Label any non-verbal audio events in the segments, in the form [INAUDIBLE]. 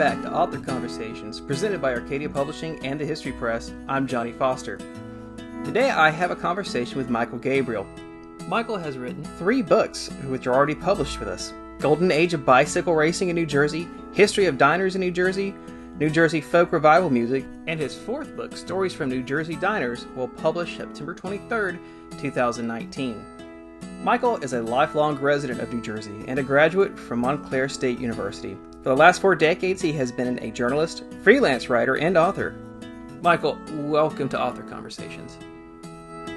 back to Author Conversations, presented by Arcadia Publishing and the History Press. I'm Johnny Foster. Today I have a conversation with Michael Gabriel. Michael has written three books, which are already published with us Golden Age of Bicycle Racing in New Jersey, History of Diners in New Jersey, New Jersey Folk Revival Music, and his fourth book, Stories from New Jersey Diners, will publish September 23rd, 2019. Michael is a lifelong resident of New Jersey and a graduate from Montclair State University. For the last four decades, he has been a journalist, freelance writer, and author. Michael, welcome to Author Conversations.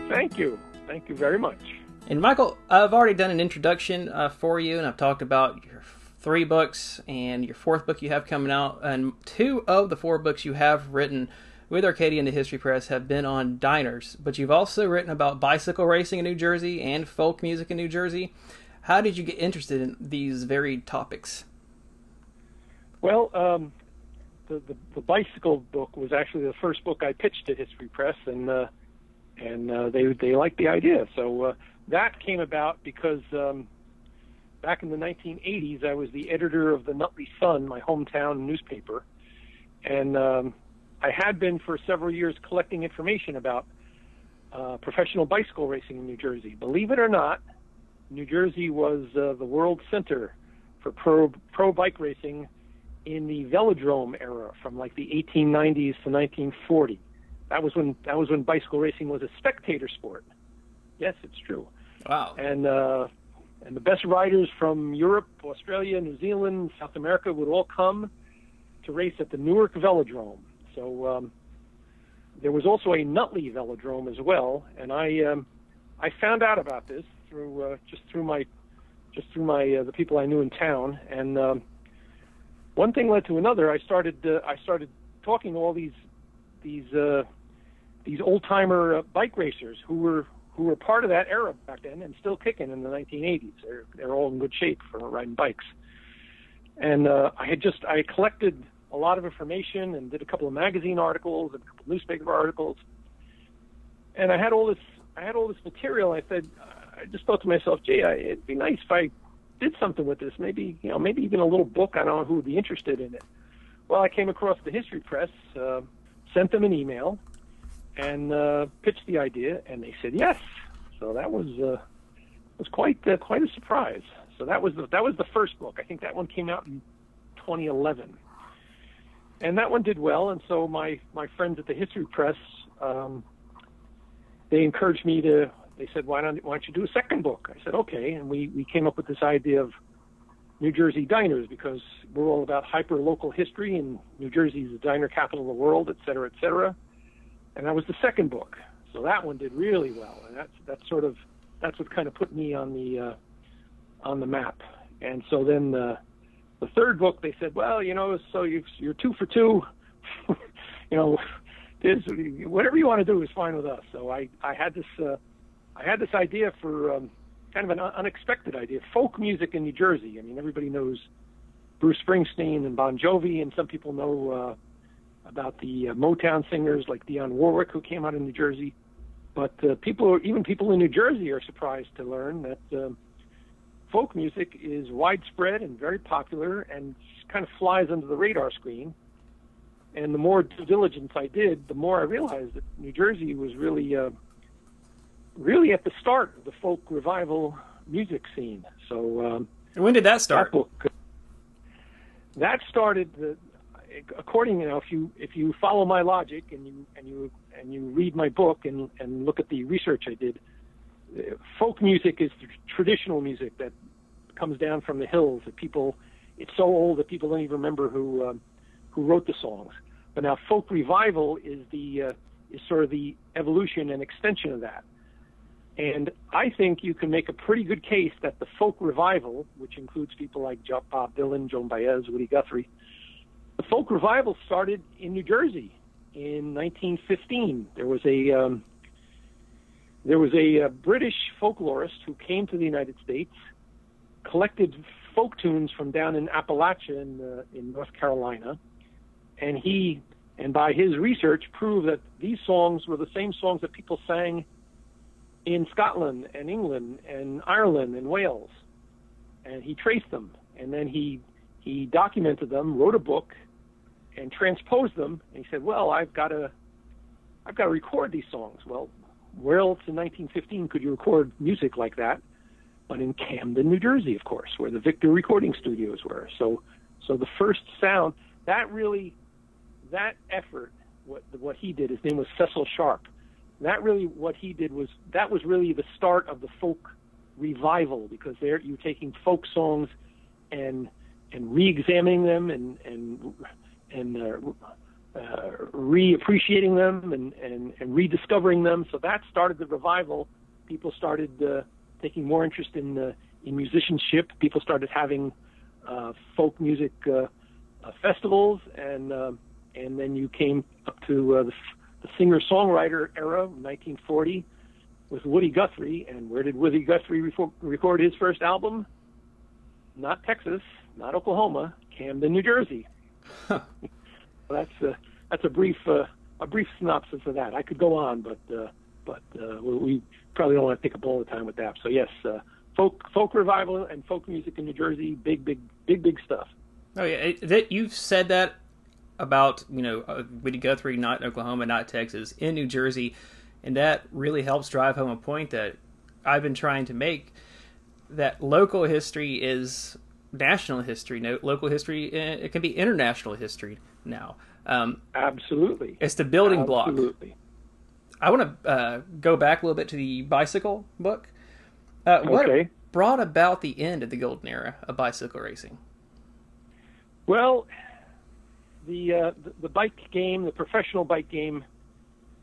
Thank you. Thank you very much. And Michael, I've already done an introduction uh, for you, and I've talked about your three books and your fourth book you have coming out. And two of the four books you have written with Arcadia and the History Press have been on diners, but you've also written about bicycle racing in New Jersey and folk music in New Jersey. How did you get interested in these varied topics? Well, um, the, the, the bicycle book was actually the first book I pitched at History Press, and uh, and uh, they they liked the idea. So uh, that came about because um, back in the 1980s, I was the editor of the Nutley Sun, my hometown newspaper, and um, I had been for several years collecting information about uh, professional bicycle racing in New Jersey. Believe it or not, New Jersey was uh, the world center for pro pro bike racing in the velodrome era from like the 1890s to 1940. That was when that was when bicycle racing was a spectator sport. Yes, it's true. Wow. And uh, and the best riders from Europe, Australia, New Zealand, South America would all come to race at the Newark Velodrome. So um, there was also a Nutley Velodrome as well, and I um, I found out about this through uh, just through my just through my uh, the people I knew in town, and um, one thing led to another. I started uh, I started talking to all these these uh, these old timer uh, bike racers who were who were part of that era back then and still kicking in the 1980s. They're they're all in good shape for riding bikes. And uh, I had just I collected a lot of information and did a couple of magazine articles and a couple of newspaper articles. And I had all this I had all this material. I said I just thought to myself, gee, it'd be nice if I did something with this. Maybe you know, maybe even a little book. I don't know who would be interested in it. Well, I came across the History Press, uh, sent them an email, and uh, pitched the idea, and they said yes. So that was uh, was quite uh, quite a surprise. So that was the, that was the first book. I think that one came out in 2011, and that one did well. And so my my friends at the History Press, um, they encouraged me to they said, why don't, why don't you do a second book? I said, okay. And we, we came up with this idea of New Jersey diners because we're all about hyper local history and New Jersey is the diner capital of the world, et cetera, et cetera. And that was the second book. So that one did really well. And that's, that's sort of, that's what kind of put me on the, uh, on the map. And so then the, the third book, they said, well, you know, so you you're two for two, [LAUGHS] you know, is whatever you want to do is fine with us. So I, I had this, uh, I had this idea for um, kind of an unexpected idea folk music in New Jersey. I mean, everybody knows Bruce Springsteen and Bon Jovi, and some people know uh, about the uh, Motown singers like Dionne Warwick who came out of New Jersey. But uh, people, even people in New Jersey, are surprised to learn that um, folk music is widespread and very popular, and kind of flies under the radar screen. And the more diligence I did, the more I realized that New Jersey was really uh, really at the start of the folk revival music scene. So, um, and when did that start? That, book, that started the, according you know if you if you follow my logic and you and you and you read my book and and look at the research I did, folk music is traditional music that comes down from the hills. That people, it's so old that people don't even remember who um, who wrote the songs. But now folk revival is the uh, is sort of the evolution and extension of that. And I think you can make a pretty good case that the folk revival, which includes people like Bob Dylan, Joan Baez, Woody Guthrie, the folk revival started in New Jersey in 1915. There was a um, there was a, a British folklorist who came to the United States, collected folk tunes from down in Appalachia in, uh, in North Carolina, and he and by his research proved that these songs were the same songs that people sang in Scotland and England and Ireland and Wales, and he traced them, and then he he documented them, wrote a book, and transposed them. And he said, "Well, I've got to, I've got to record these songs." Well, where else in 1915 could you record music like that? But in Camden, New Jersey, of course, where the Victor recording studios were. So, so the first sound that really, that effort, what what he did, his name was Cecil Sharp. That really, what he did was that was really the start of the folk revival because there you're taking folk songs and and re-examining them and and and uh, uh, re-appreciating them and, and and rediscovering them. So that started the revival. People started uh, taking more interest in uh, in musicianship. People started having uh, folk music uh, uh, festivals, and uh, and then you came up to uh, the, the singer-songwriter era, 1940, with Woody Guthrie. And where did Woody Guthrie re- record his first album? Not Texas, not Oklahoma, Camden, New Jersey. [LAUGHS] well, that's a, that's a brief uh, a brief synopsis of that. I could go on, but uh, but uh, we probably don't want to take up all the time with that. So yes, uh, folk folk revival and folk music in New Jersey, big big big big stuff. Oh yeah, that you've said that about you know uh, Woody Guthrie, not in Oklahoma, not Texas, in New Jersey, and that really helps drive home a point that I've been trying to make. That local history is national history. No, local history eh, it can be international history now. Um, Absolutely, it's the building Absolutely. block. I want to uh, go back a little bit to the bicycle book. Uh, what okay. brought about the end of the golden era of bicycle racing? Well, the, uh, the bike game, the professional bike game,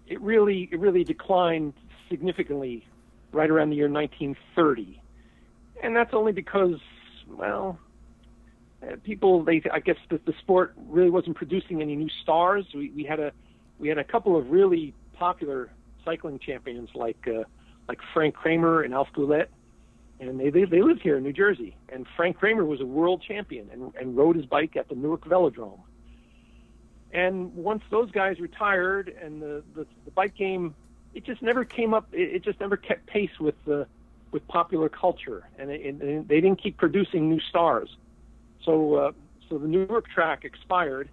it really it really declined significantly right around the year 1930, and that's only because well, uh, people they I guess the, the sport really wasn't producing any new stars. We we had a we had a couple of really popular cycling champions like uh, like Frank Kramer and Alf Goullet and they, they they lived here in New Jersey. And Frank Kramer was a world champion and, and rode his bike at the Newark Velodrome. And once those guys retired, and the the, the bike game, it just never came up. It, it just never kept pace with the with popular culture, and, it, they didn't keep producing new stars. So uh, so the Newark track expired,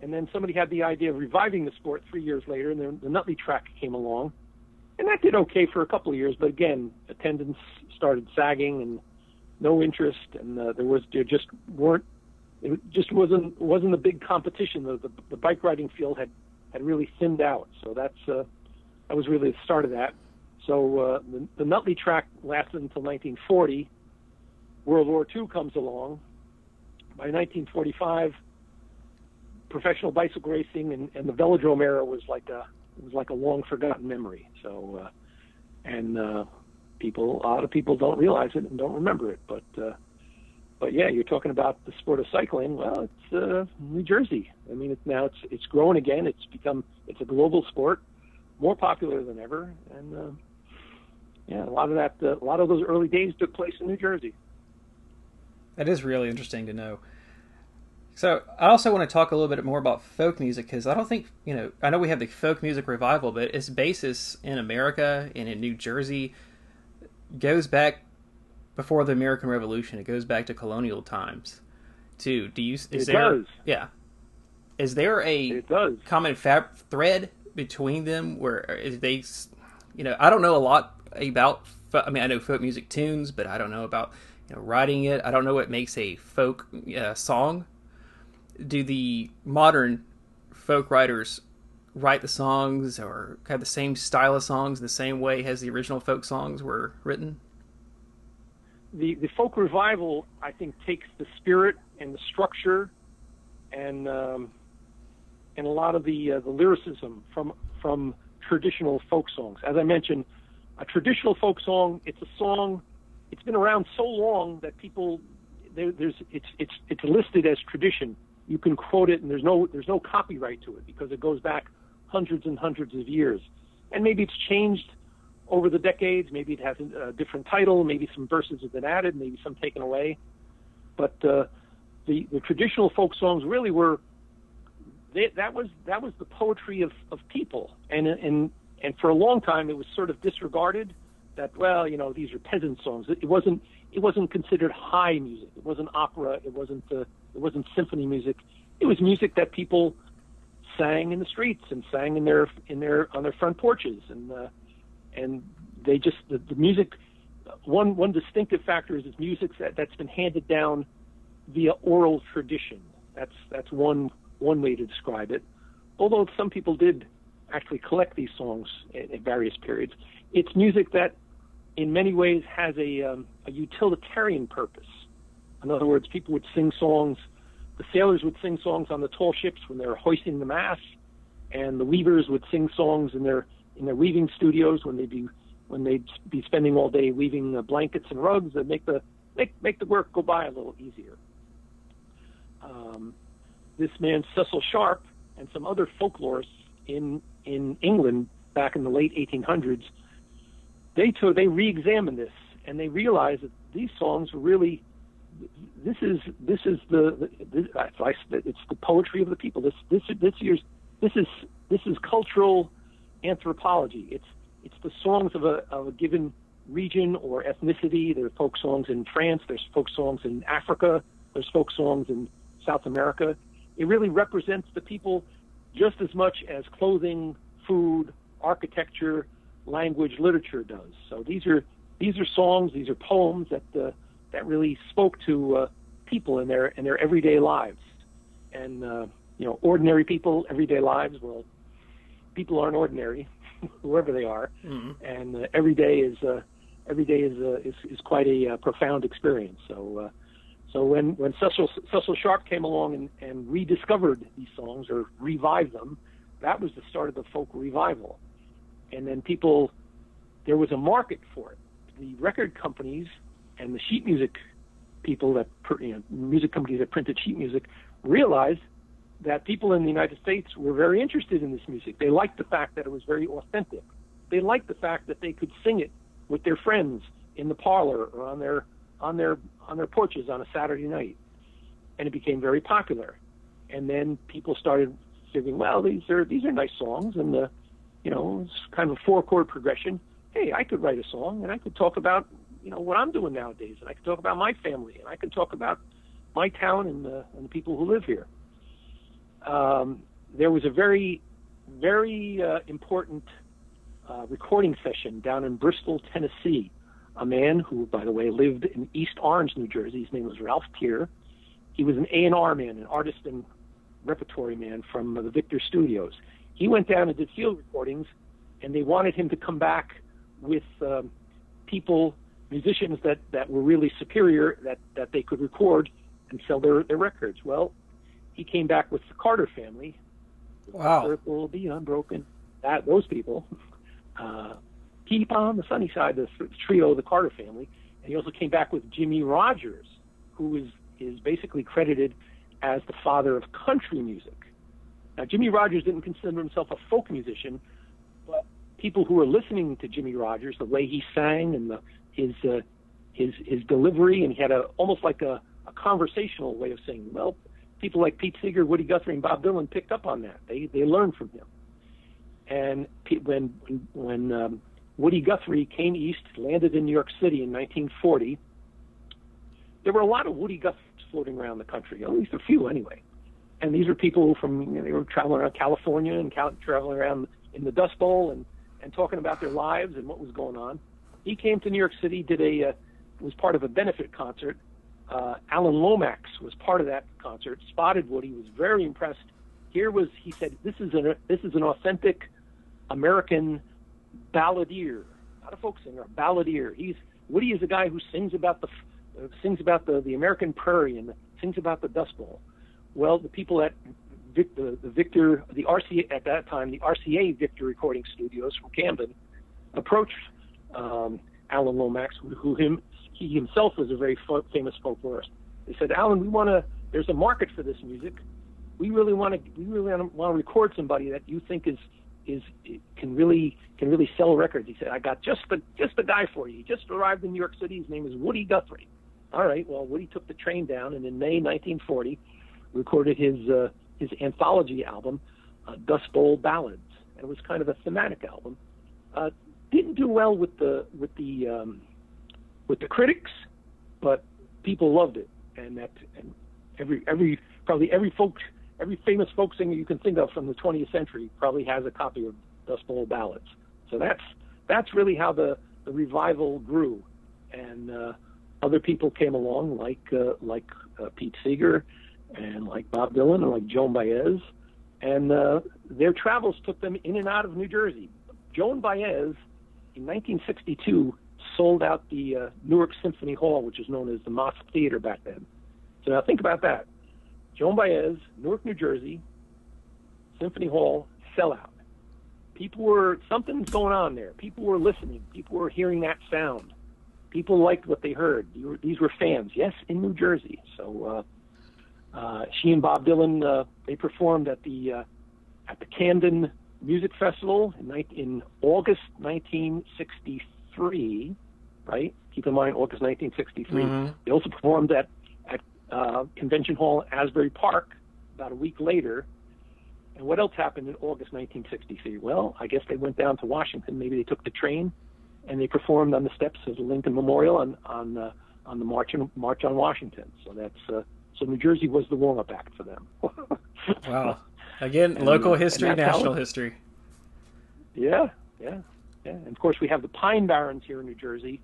and then somebody had the idea of reviving the sport three years later, and the, the Nutley track came along and that did okay for a couple of years. But again, attendance started sagging and no interest, and uh, there was there just weren't it just wasn't wasn't a big competition. The, the the bike riding field had had really thinned out, so that's uh, that was really the start of that. So uh, the, the Nutley track lasted until 1940. World War II comes along. By 1945, professional bicycle racing and, and the velodrome era was like a it was like a long forgotten memory. So, uh, and uh, people, a lot of people don't realize it and don't remember it. But, uh, but yeah, you're talking about the sport of cycling. Well, it's uh, New Jersey. I mean, it's now it's it's grown again. It's become it's a global sport, more popular than ever. And uh, yeah, a lot of that, uh, a lot of those early days took place in New Jersey. That is really interesting to know. So I also want to talk a little bit more about folk music because I don't think you know. I know we have the folk music revival, but its basis in America and in New Jersey goes back before the American Revolution. It goes back to colonial times. Too. Do you? Is it there? Does. Yeah. Is there a it does. common fab thread between them where is they? You know, I don't know a lot about. I mean, I know folk music tunes, but I don't know about you know writing it. I don't know what makes a folk uh, song do the modern folk writers write the songs or have the same style of songs the same way as the original folk songs were written? The the folk revival, I think, takes the spirit and the structure and um, and a lot of the uh, the lyricism from from traditional folk songs. As I mentioned, a traditional folk song, it's a song. It's been around so long that people there, there's it's it's it's listed as tradition you can quote it and there's no there's no copyright to it because it goes back hundreds and hundreds of years and maybe it's changed over the decades. Maybe it has a, different title maybe some verses have been added maybe some taken away. But uh, the the traditional folk songs really were they, that was that was the poetry of, of people. And and and for a long time it was sort of disregarded that well you know these are peasant songs. It, wasn't it wasn't considered high music. It wasn't opera. It wasn't uh, it wasn't symphony music. it was music that people sang in the streets and sang in their in their on their front porches. And uh, and they just the, the music one one distinctive factor is it's music that, that's been handed down via oral tradition. That's that's one one way to describe it. Although some people did actually collect these songs at, various periods it's music that in many ways has a, um, a utilitarian purpose. In other words people would sing songs the sailors would sing songs on the tall ships when they were hoisting the mast, and the weavers would sing songs in their in their weaving studios when they'd be when they'd be spending all day weaving uh, blankets and rugs that make the make make the work go by a little easier. Um, this man Cecil Sharp and some other folklorists in in England back in the late 1800s, they took they re-examined this and they realized that these songs were really this is this is the, the this, it's the poetry of the people. This this this year's this is this is cultural anthropology. It's it's the songs of a of a given region or ethnicity. There are folk songs in France. There's folk songs in Africa. There's folk songs in South America. It really represents the people just as much as clothing, food, architecture, language, literature does. So these are these are songs. These are poems that. Uh, that really spoke to uh, people in their in their everyday lives, and uh, you know, ordinary people, everyday lives. Well, people aren't ordinary, [LAUGHS] whoever they are, mm-hmm. and uh, every day is uh, every day is, uh, is is quite a uh, profound experience. So. Uh, so when when Cecil Cecil Sharp came along and, and rediscovered these songs or revived them, that was the start of the folk revival. And then people, there was a market for it. The record companies and the sheet music people that you know, music companies that printed sheet music realized that people in the United States were very interested in this music. They liked the fact that it was very authentic. They liked the fact that they could sing it with their friends in the parlor or on their on their on their porches on a Saturday night, and it became very popular. And then people started thinking, well, these are these are nice songs, and the you know it's kind of a four chord progression. Hey, I could write a song, and I could talk about you know what I'm doing nowadays, and I could talk about my family, and I can talk about my town and the, and the people who live here. Um, there was a very, very uh, important uh, recording session down in Bristol, Tennessee. A man who, by the way, lived in East Orange, New Jersey. His name was Ralph Peer. He was an A&R man, an artist and repertory man from the Victor Studios. He went down and did field recordings, and they wanted him to come back with um, people musicians that, that were really superior that, that they could record and sell their, their records. Well, he came back with the Carter family. Wow. Earth will be unbroken. That those people. Uh, keep on the sunny side, the trio, the Carter family. And he also came back with Jimmie Rodgers, who is is basically credited as the father of country music. Now, Jimmie Rodgers didn't consider himself a folk musician, but people who were listening to Jimmie Rodgers, the way he sang and the his uh, his his delivery, and he had a almost like a, a conversational way of saying. Well, people like Pete Seeger, Woody Guthrie, and Bob Dylan picked up on that. They they learned from him. And when when um, Woody Guthrie came east, landed in New York City in 1940, there were a lot of Woody Guthries floating around the country, at least a few anyway. And these were people from you know, they were traveling around California and cal- traveling around in the Dust Bowl and and talking about their lives and what was going on he came to New York City, did a uh, was part of a benefit concert. Uh, Alan Lomax was part of that concert. Spotted Woody was very impressed. Here was he said this is an this is an authentic American balladeer, not a folk singer, a balladeer. He's Woody is a guy who sings about the uh, sings about the the American prairie and sings about the Dust Bowl. Well, the people at Vic, the, the Victor, the RCA at that time, the RCA Victor Recording Studios from Camden, approached um, Alan Lomax, who, who him he himself was a very fo- famous folklorist. They said, Alan, we want to. There's a market for this music. We really want to. We really want to record somebody that you think is is can really can really sell records. He said, I got just the just the guy for you. He just arrived in New York City. His name is Woody Guthrie. All right. Well, Woody took the train down, and in May 1940, recorded his uh, his anthology album, uh, Dust Bowl Ballads. And it was kind of a thematic album. Uh, didn't do well with the with the um, with the critics, but people loved it, and that and every every probably every folk every famous folk singer you can think of from the 20th century probably has a copy of Dust Bowl Ballads. So that's that's really how the the revival grew, and uh, other people came along like uh, like uh, Pete Seeger, and like Bob Dylan, and like Joan Baez, and uh, their travels took them in and out of New Jersey. Joan Baez, in 1962, sold out the uh, Newark Symphony Hall, which is known as the Mosque Theater back then. So now think about that. Joan Baez, Newark, New Jersey, Symphony Hall, sellout. People were, something's going on there. People were listening. People were hearing that sound. People liked what they heard. These were fans, yes, in New Jersey. So uh, uh, she and Bob Dylan, uh, they performed at the uh, at the Camden Music Festival in, in August 1963. Right? Keep in mind, August 1963. Mm-hmm. They also performed at uh, Convention Hall in Asbury Park about a week later. And what else happened in August 1963? Well, I guess they went down to Washington. Maybe they took the train, and they performed on the steps of the Lincoln Memorial on on uh, on the March on, March on Washington. So that's uh, so New Jersey was the warm-up act for them. [LAUGHS] wow! Again, and, local history, national history. Yeah, yeah, yeah. And of course, we have the Pine Barrens here in New Jersey,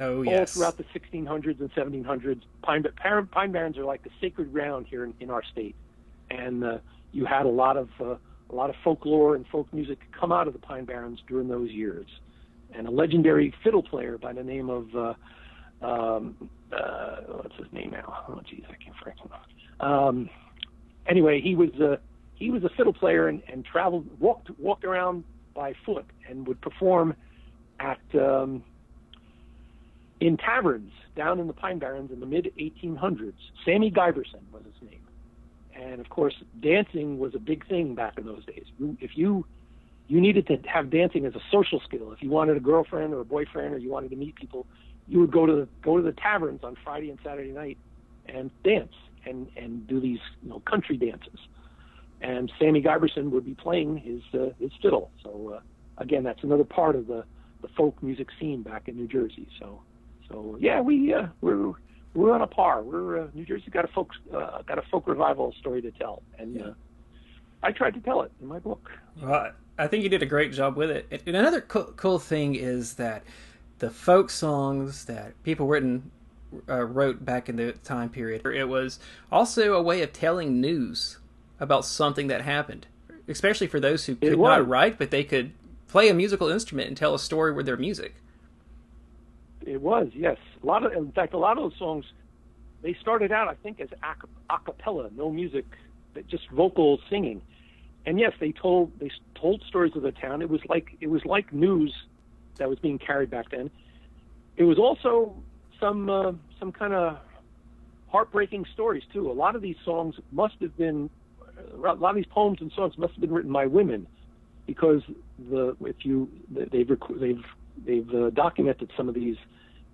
Oh, yes. All throughout the 1600s and 1700s, pine, pine barrens are like the sacred ground here in, in our state, and uh, you had a lot of uh, a lot of folklore and folk music come out of the pine barrens during those years. And a legendary fiddle player by the name of uh, um, uh, what's his name now? Oh, geez, I can't forget. Um, anyway, he was uh, he was a fiddle player and, and traveled walked walked around by foot and would perform at um, in taverns down in the Pine Barrens in the mid 1800s. Sammy Giberson was his name. And of course, dancing was a big thing back in those days. If you you needed to have dancing as a social skill. If you wanted a girlfriend or a boyfriend or you wanted to meet people, you would go to the, go to the taverns on Friday and Saturday night and dance and and do these you know country dances. And Sammy Giberson would be playing his uh, his fiddle. So uh, again, that's another part of the the folk music scene back in New Jersey. So so yeah, we uh, we're we're on a par. We're uh, New Jersey got a folk uh, got a folk revival story to tell, and yeah. uh, I tried to tell it in my book. Well, I think you did a great job with it. And another co- cool thing is that the folk songs that people written uh, wrote back in the time period, it was also a way of telling news about something that happened, especially for those who could not write, but they could play a musical instrument and tell a story with their music. It was, yes. A lot of, in fact, a lot of those songs, they started out, I think, as a, cappella, no music, just vocal singing. And yes, they told they told stories of the town. It was like it was like news that was being carried back then. It was also some uh, some kind of heartbreaking stories too. A lot of these songs must have been a lot of these poems and songs must have been written by women because the if you they've they've they've uh, documented some of these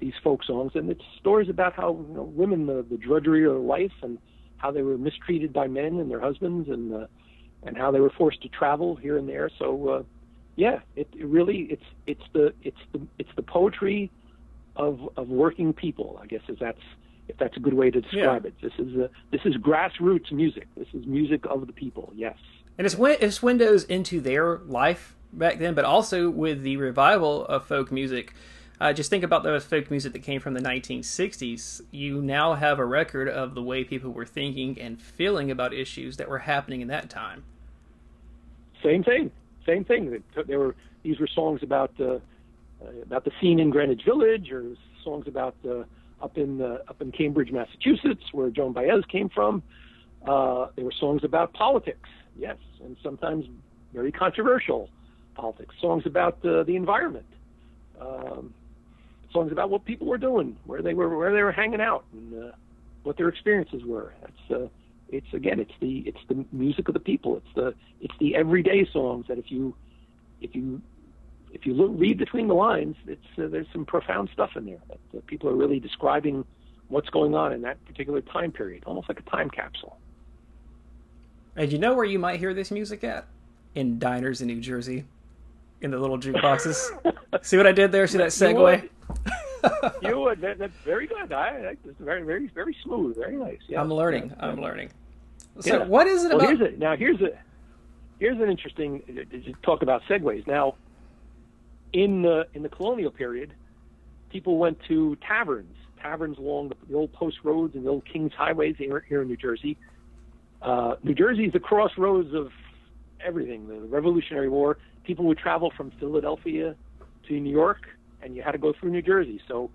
these folk songs, and it's stories about how you know, women, the, the drudgery of life, and how they were mistreated by men and their husbands, and uh, and how they were forced to travel here and there. So, uh, yeah, it, it really it's it's the it's the it's the poetry of of working people. I guess is that's if that's a good way to describe yeah. it. This is a this is grassroots music. This is music of the people. Yes, and it's it's windows into their life back then, but also with the revival of folk music uh, just think about the folk music that came from the 1960s. You now have a record of the way people were thinking and feeling about issues that were happening in that time. Same thing. Same thing. There were these were songs about uh, uh, about the scene in Greenwich Village, or songs about uh, up in uh, up in Cambridge, Massachusetts, where Joan Baez came from. Uh, there were songs about politics, yes, and sometimes very controversial politics. Songs about uh, the environment. Um, songs about what people were doing, where they were, where they were hanging out, and uh, what their experiences were. That's uh, it's again, it's the it's the music of the people. It's the it's the everyday songs that if you if you if you look, read between the lines, it's uh, there's some profound stuff in there that uh, people are really describing what's going on in that particular time period, almost like a time capsule. And you know where you might hear this music at? In diners in New Jersey, in the little jukeboxes. See what I did there? See that segue? you That, that's very good. I, that's very, very, very smooth. Very nice. Yeah. I'm learning. Yeah. I'm learning. So, yeah. what is it well, about? Here's a, now, here's a here's an interesting uh, talk about segues. Now, in the in the colonial period, people went to taverns, taverns along the, the old post roads and the old King's highways here, here in New Jersey. Uh, New Jersey is the crossroads of everything. The Revolutionary War. People would travel from Philadelphia to New York, and you had to go through New Jersey. So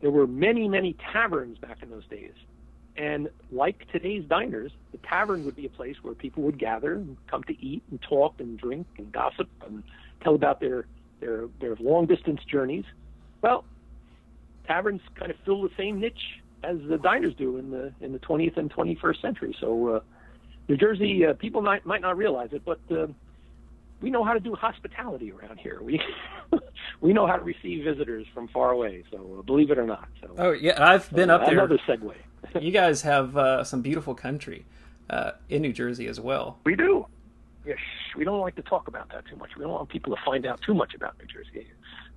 there were many, many taverns back in those days. And like today's diners, the tavern would be a place where people would gather and come to eat and talk and drink and gossip and tell about their their their long distance journeys. Well, taverns kind of fill the same niche as the diners do in the in the 20th and 21st century. So uh, New Jersey uh, people might might not realize it, but uh, we know how to do hospitality around here. We [LAUGHS] we know how to receive visitors from far away. So uh, believe it or not. So, oh yeah, I've been up there. Another segue. [LAUGHS] you guys have uh, some beautiful country uh, in New Jersey as well. We do. Yes, we don't like to talk about that too much. We don't want people to find out too much about New Jersey.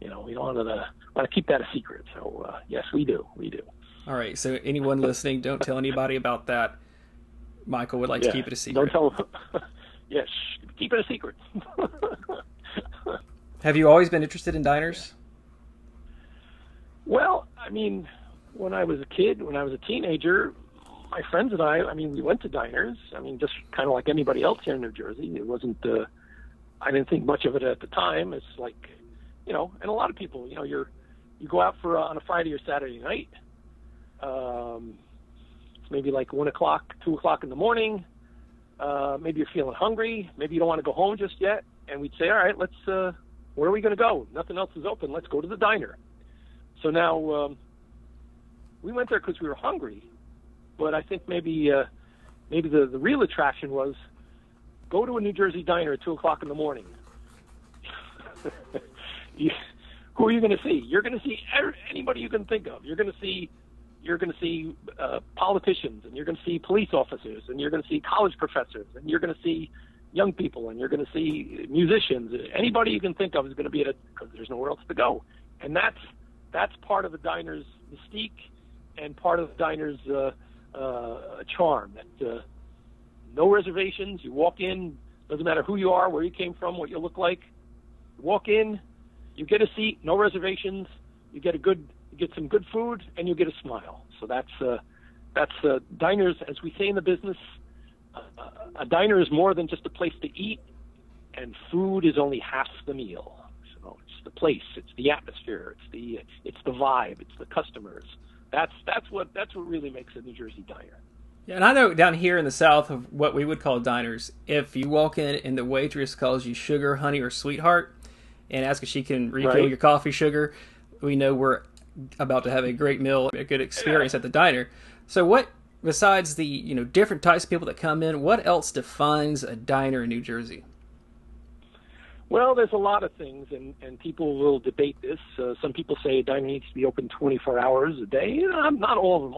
You know, we don't want to want to keep that a secret. So uh, yes, we do. We do. All right. So anyone listening, don't tell anybody about that. Michael would like yeah, to keep it a secret. Don't tell. [LAUGHS] yes, keep it a secret. [LAUGHS] Have you always been interested in diners? Well, I mean, when I was a kid, when I was a teenager, my friends and I, I mean, we went to diners. I mean, just kind of like anybody else here in New Jersey. It wasn't, uh, I didn't think much of it at the time. It's like, you know, and a lot of people, you know, you're, you go out for uh, on a Friday or Saturday night. Um, maybe like one o'clock, two o'clock in the morning. Uh, maybe you're feeling hungry. Maybe you don't want to go home just yet. And we'd say, all right, let's, uh, where are we going to go? Nothing else is open. Let's go to the diner. So now, um, we went there because we were hungry, but I think maybe uh, maybe the the real attraction was go to a New Jersey diner at two o'clock in the morning. [LAUGHS] you, who are you going to see? You're going to see anybody you can think of. You're going to see you're going to see uh, politicians, and you're going to see police officers, and you're going to see college professors, and you're going to see young people, and you're going to see musicians. Anybody you can think of is going to be at it because there's nowhere else to go, and that's that's part of the diner's mystique and part of the diner's uh, uh, charm. That uh, no reservations. You walk in, doesn't matter who you are, where you came from, what you look like. You walk in, you get a seat, no reservations. You get a good, you get some good food, and you get a smile. So that's uh, that's uh, diners, as we say in the business. Uh, a diner is more than just a place to eat, and food is only half the meal. So it's the place, it's the atmosphere, it's the it's the vibe, it's the customers, that's that's what that's what really makes a New Jersey diner. Yeah, and I know down here in the South of what we would call diners, if you walk in and the waitress calls you sugar, honey, or sweetheart, and asks if she can refill right. your coffee sugar, we know we're about to have a great meal, a good experience at the diner. So, what besides the you know different types of people that come in, what else defines a diner in New Jersey? Well, there's a lot of things, and, and people will debate this. Uh, some people say a diner needs to be open 24 hours a day. not all of them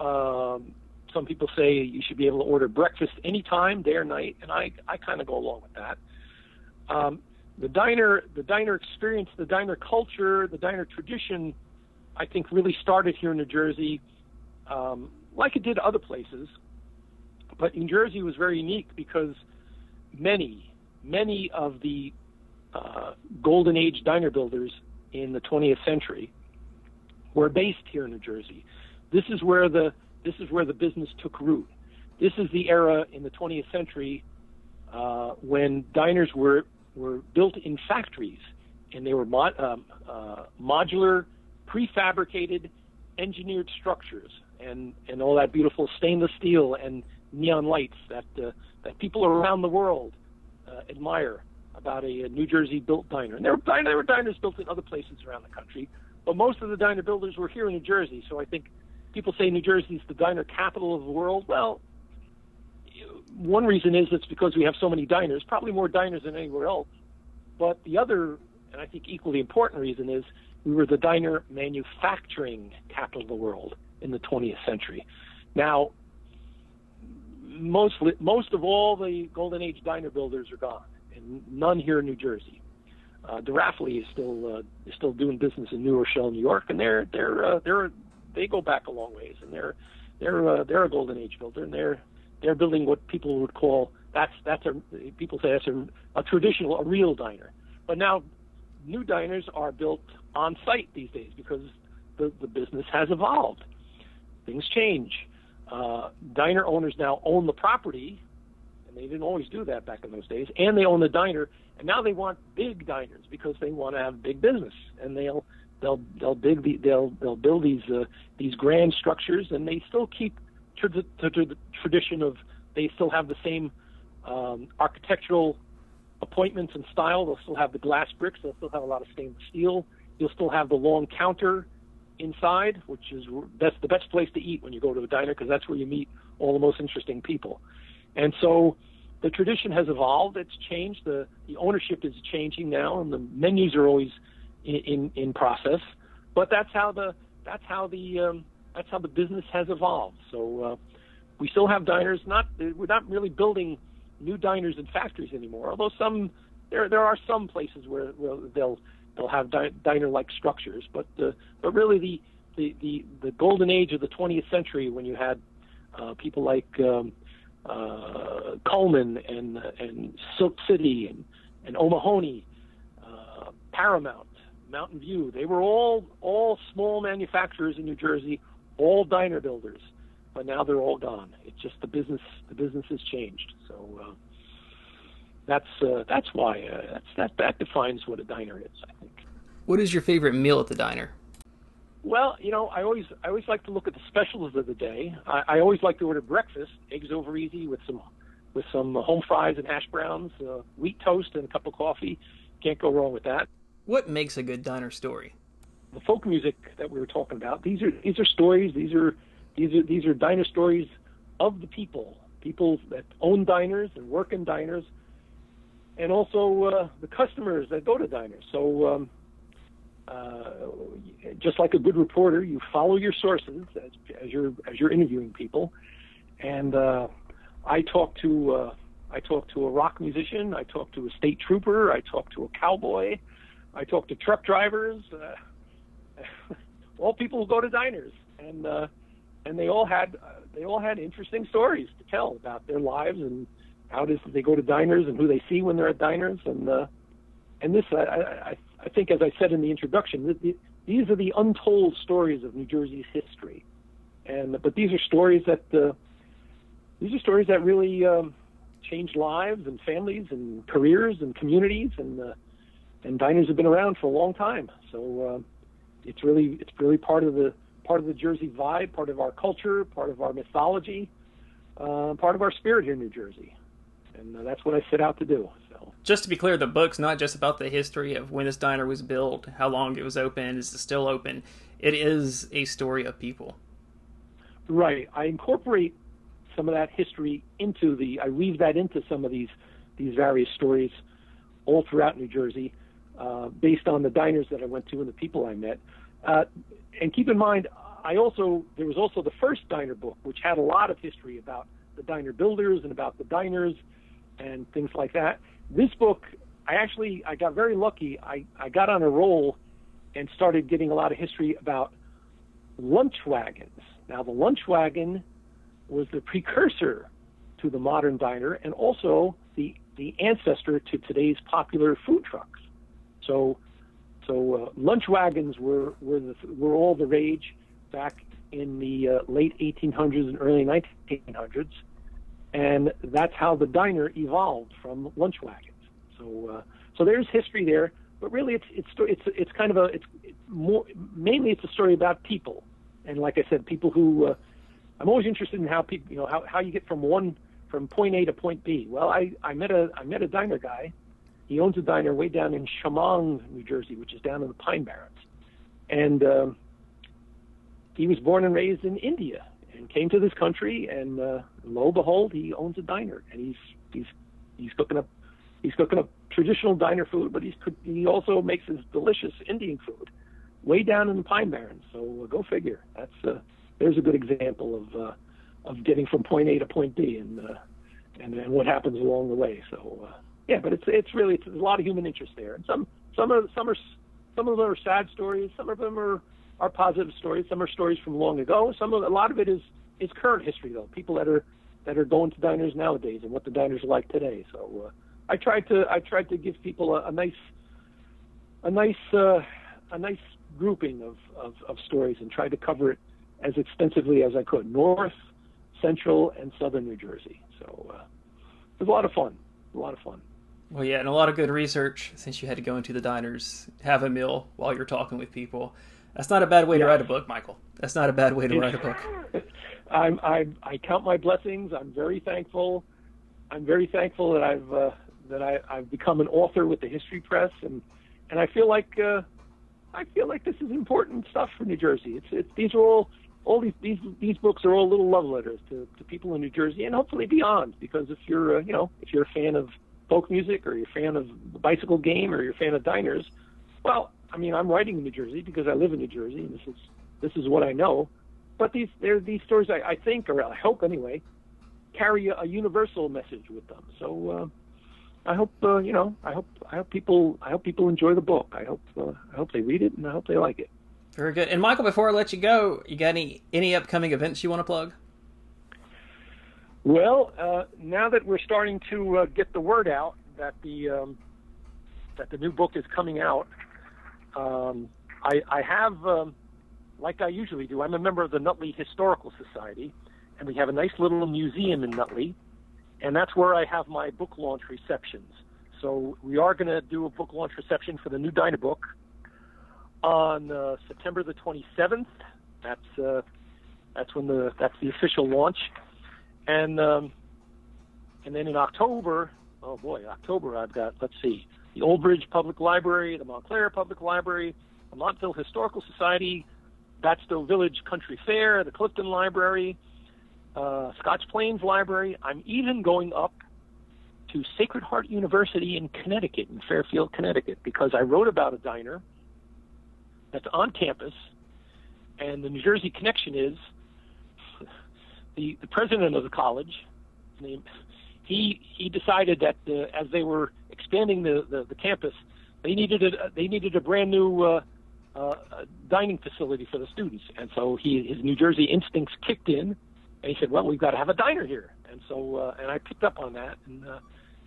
are. Um, some people say you should be able to order breakfast anytime, day or night, and I, I kind of go along with that. Um, the diner, the diner experience, the diner culture, the diner tradition, I think really started here in New Jersey, um, like it did other places. But New Jersey was very unique because many, many of the uh, golden age diner builders in the 20th century were based here in New Jersey. This is where the this is where the business took root. This is the era in the 20th century uh, when diners were were built in factories and they were um, uh, modular, prefabricated, engineered structures and and all that beautiful stainless steel and neon lights that uh, that people around the world uh, admire about a, a New Jersey built diner. And there were, there were diners built in other places around the country, but most of the diner builders were here in New Jersey. So I think people say New Jersey is the diner capital of the world. Well, one reason is it's because we have so many diners, probably more diners than anywhere else. But the other, and I think equally important reason is we were the diner manufacturing capital of the world in the 20th century. Now, most most of all the golden age diner builders are gone, and none here in New Jersey. Uh, DeRaffele is still uh, is still doing business in New Rochelle, New York, and they're they're uh, they're they go back a long ways, and they're they're uh, they're a golden age builder, and they're they're building what people would call that's that's a people say that's a, a traditional a real diner. But now new diners are built on site these days because the the business has evolved. Things change. Uh, diner owners now own the property, and they didn't always do that back in those days. And they own the diner, and now they want big diners because they want to have big business, and they'll they'll they'll big the, they'll they'll build these uh, these grand structures, and they still keep to the, to the tradition of they still have the same um, architectural appointments and style. They'll still have the glass bricks. They'll still have a lot of stainless steel. You'll still have the long counter inside, which is that's the best place to eat when you go to a diner because that's where you meet all the most interesting people. And so the tradition has evolved. It's changed. The the ownership is changing now, and the menus are always in in, in process. But that's how the that's how the um, that's how the business has evolved. So uh, we still have diners. Not we're not really building new diners and factories anymore. Although some there there are some places where, where they'll they'll have di- diner-like structures, but uh, but really the, the the the golden age of the 20th century when you had uh, people like um, uh, Kullman and and Silk City and and O'Mahony, uh, Paramount, Mountain View. They were all all small manufacturers in New Jersey, all diner builders but now they're all gone. It's just the business the business has changed. So uh, that's uh, that's why uh, that's that that defines what a diner is. I think. What is your favorite meal at the diner? Well, you know, I always I always like to look at the specials of the day. I, I always like to order breakfast, eggs over easy with some with some home fries and hash browns, uh, wheat toast, and a cup of coffee. Can't go wrong with that. What makes a good diner story? The folk music that we were talking about. These are these are stories. These are these are these are diner stories of the people, people that own diners and work in diners, and also uh, the customers that go to diners. So, um, uh, just like a good reporter, you follow your sources as, as you're as you're interviewing people. And uh, I talk to uh, I talk to a rock musician, I talk to a state trooper, I talk to a cowboy, I talk to truck drivers, uh, [LAUGHS] all people who go to diners, and uh, and they all had uh, they all had interesting stories to tell about their lives and how it is that they go to diners and who they see when they're at diners. And uh, and this I, I I think as I said in the introduction the, the, these are the untold stories of New Jersey's history. And but these are stories that uh, these are stories that really um, changed lives and families and careers and communities. And uh, and diners have been around for a long time. So uh, it's really it's really part of the part of the Jersey vibe, part of our culture, part of our mythology, uh, part of our spirit here in New Jersey. And uh, that's what I set out to do. So, just to be clear, the book's not just about the history of when this diner was built, how long it was open, is it still open. It is a story of people. Right. I incorporate some of that history into the. I weave that into some of these these various stories all throughout New Jersey, uh, based on the diners that I went to and the people I met. Uh, and keep in mind, I also there was also the first diner book, which had a lot of history about the diner builders and about the diners and things like that. This book, I actually I got very lucky. I, I got on a roll and started getting a lot of history about lunch wagons. Now the lunch wagon was the precursor to the modern diner and also the the ancestor to today's popular food trucks. So so uh, lunch wagons were were the, were all the rage back in the uh, late 1800s and early 1900s, and that's how the diner evolved from lunch wagons. So uh, so there's history there, but really it's it's it's it's kind of a it's, it's more mainly it's a story about people, and like I said, people who uh, I'm always interested in how people you know how how you get from one from point A to point B. Well, I I met a I met a diner guy he owns a diner way down in Shamong, New Jersey, which is down in the Pine Barrens. And um, he was born and raised in India and came to this country. And uh, lo and behold, he owns a diner, and he's he's he's cooking up he's cooking up traditional diner food, but he's he also makes his delicious Indian food way down in the Pine Barrens. So uh, go figure. That's uh, there's a good example of uh, of getting from point A to point B, and uh, and and what happens along the way. So. Uh, yeah, but it's it's really it's, a lot of human interest there, and some some are some are some of them are sad stories, some of them are are positive stories, some are stories from long ago. Some of a lot of it is is current history though. People that are that are going to diners nowadays and what the diners are like today. So uh, I tried to I tried to give people a, a nice a nice uh, a nice grouping of, of, of stories and tried to cover it as extensively as I could, North, Central, and Southern New Jersey. So uh, it was a lot of fun. A lot of fun. Well, yeah, and a lot of good research since you had to go into the diners, have a meal while you're talking with people. That's not a bad way to write a book, Michael. That's not a bad way to write a book. [LAUGHS] I'm, I, I count my blessings. I'm very thankful. I'm very thankful that I've uh, that I, I've become an author with the History Press, and and I feel like uh, I feel like this is important stuff for New Jersey. It's, it's these are all all these these these books are all little love letters to, to people in New Jersey and hopefully beyond. Because if you're uh, you know if you're a fan of folk music or you're a fan of the bicycle game or you're a fan of diners, well, I mean I'm writing in New Jersey because I live in New Jersey and this is this is what I know. But these there these stories I, I think or I hope anyway carry a, a universal message with them. So. Uh, I hope uh, you know. I hope I hope people I hope people enjoy the book. I hope uh, I hope they read it and I hope they like it. Very good. And Michael, before I let you go, you got any any upcoming events you want to plug? Well, uh, now that we're starting to uh, get the word out that the um, that the new book is coming out, um, I, I have, um, like I usually do, I'm a member of the Nutley Historical Society, and we have a nice little museum in Nutley, and that's where I have my book launch receptions. So we are going to do a book launch reception for the new Diner book on uh, September the 27th. That's uh, that's when the that's the official launch, and um, and then in October, oh boy, October I've got let's see, the Old Bridge Public Library, the Montclair Public Library, the Montville Historical Society, Batsto Village Country Fair, the Clifton Library, uh, Scotch Plains Library. I'm even going up to Sacred Heart University in Connecticut, in Fairfield, Connecticut, because I wrote about a diner that's on campus, and the New Jersey connection is the the president of the college. Name, he he decided that uh, as they were expanding the, the, the campus, they needed a they needed a brand new uh, uh, dining facility for the students, and so he his New Jersey instincts kicked in, and he said, "Well, we've got to have a diner here." And so uh, and I picked up on that, and uh,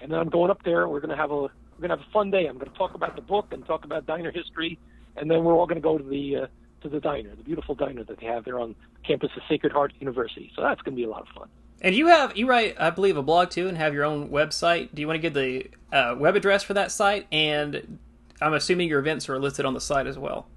and then I'm going up there. We're going to have a we're going to have a fun day. I'm going to talk about the book and talk about diner history and then we're all going to go to the uh, to the diner, the beautiful diner that they have there on campus of Sacred Heart University. So that's going to be a lot of fun. And you have you write, I believe, a blog too, and have your own website. Do you want to give the uh, web address for that site? And I'm assuming your events are listed on the site as well.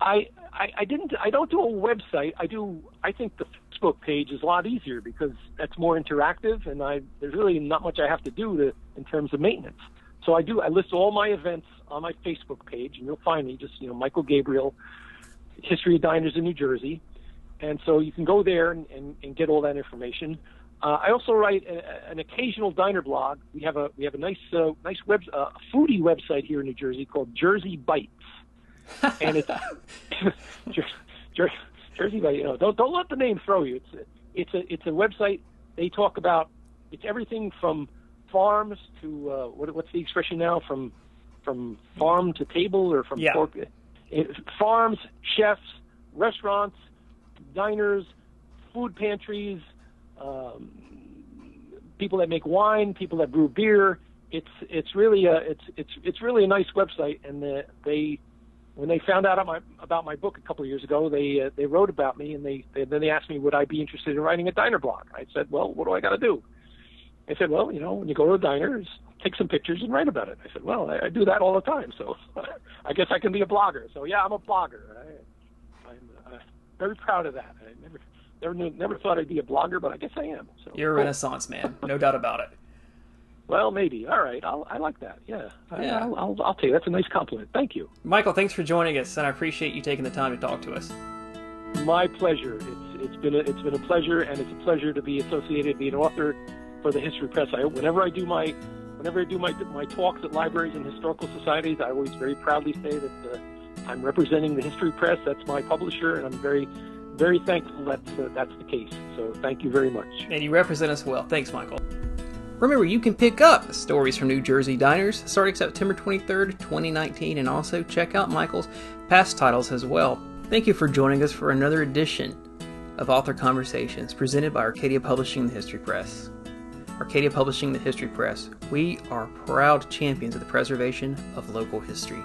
I, I, I didn't. I don't do a website. I do. I think the Facebook page is a lot easier because that's more interactive, and I there's really not much I have to do to in terms of maintenance. So I do. I list all my events on my Facebook page, and you'll find me just you know Michael Gabriele, History of Diners in New Jersey, and so you can go there and, and, and get all that information. Uh, I also write a, an occasional diner blog. We have a we have a nice uh, nice web uh, foodie website here in New Jersey called Jersey Bites, [LAUGHS] and it's [LAUGHS] Jersey, Jersey Bites. You know, don't don't let the name throw you. It's a, it's a it's a website. They talk about it's everything from farms to uh, what, what's the expression now from from farm to table or from yeah. pork, farms, chefs, restaurants, diners, food pantries, um, people that make wine, people that brew beer. It's it's really a it's it's it's really a nice website, and the, they when they found out about my, about my book a couple of years ago, they uh, they wrote about me, and they, they then they asked me would I be interested in writing a diner blog. I said, well, what do I got to do? I said, well, you know, when you go to a diner, take some pictures and write about it. I said, well, I, I do that all the time, so [LAUGHS] I guess I can be a blogger. So yeah, I'm a blogger. I, I'm uh, very proud of that. I never, never, knew, never thought I'd be a blogger, but I guess I am. So you're a cool. Renaissance man, no doubt about it. Well, maybe. All right, I'll, I like that. Yeah, yeah. I, will I'll, I'll take. That's a nice compliment. Thank you, Michael. Thanks for joining us, and I appreciate you taking the time to talk to us. My pleasure. It's it's been a, it's been a pleasure, and it's a pleasure to be associated, be an author for the History Press. I, whenever I do my whenever I do my my talks at libraries and historical societies, I always very proudly say that uh, I'm representing the History Press. That's my publisher, and I'm very very thankful that uh, that's the case. So thank you very much. And you represent us well. Thanks, Michael. Remember, you can pick up Stories from New Jersey Diners starting September 23rd, 2019, and also check out Michael's past titles as well. Thank you for joining us for another edition of Author Conversations presented by Arcadia Publishing and the History Press. Arcadia Publishing the History Press, we are proud champions of the preservation of local history.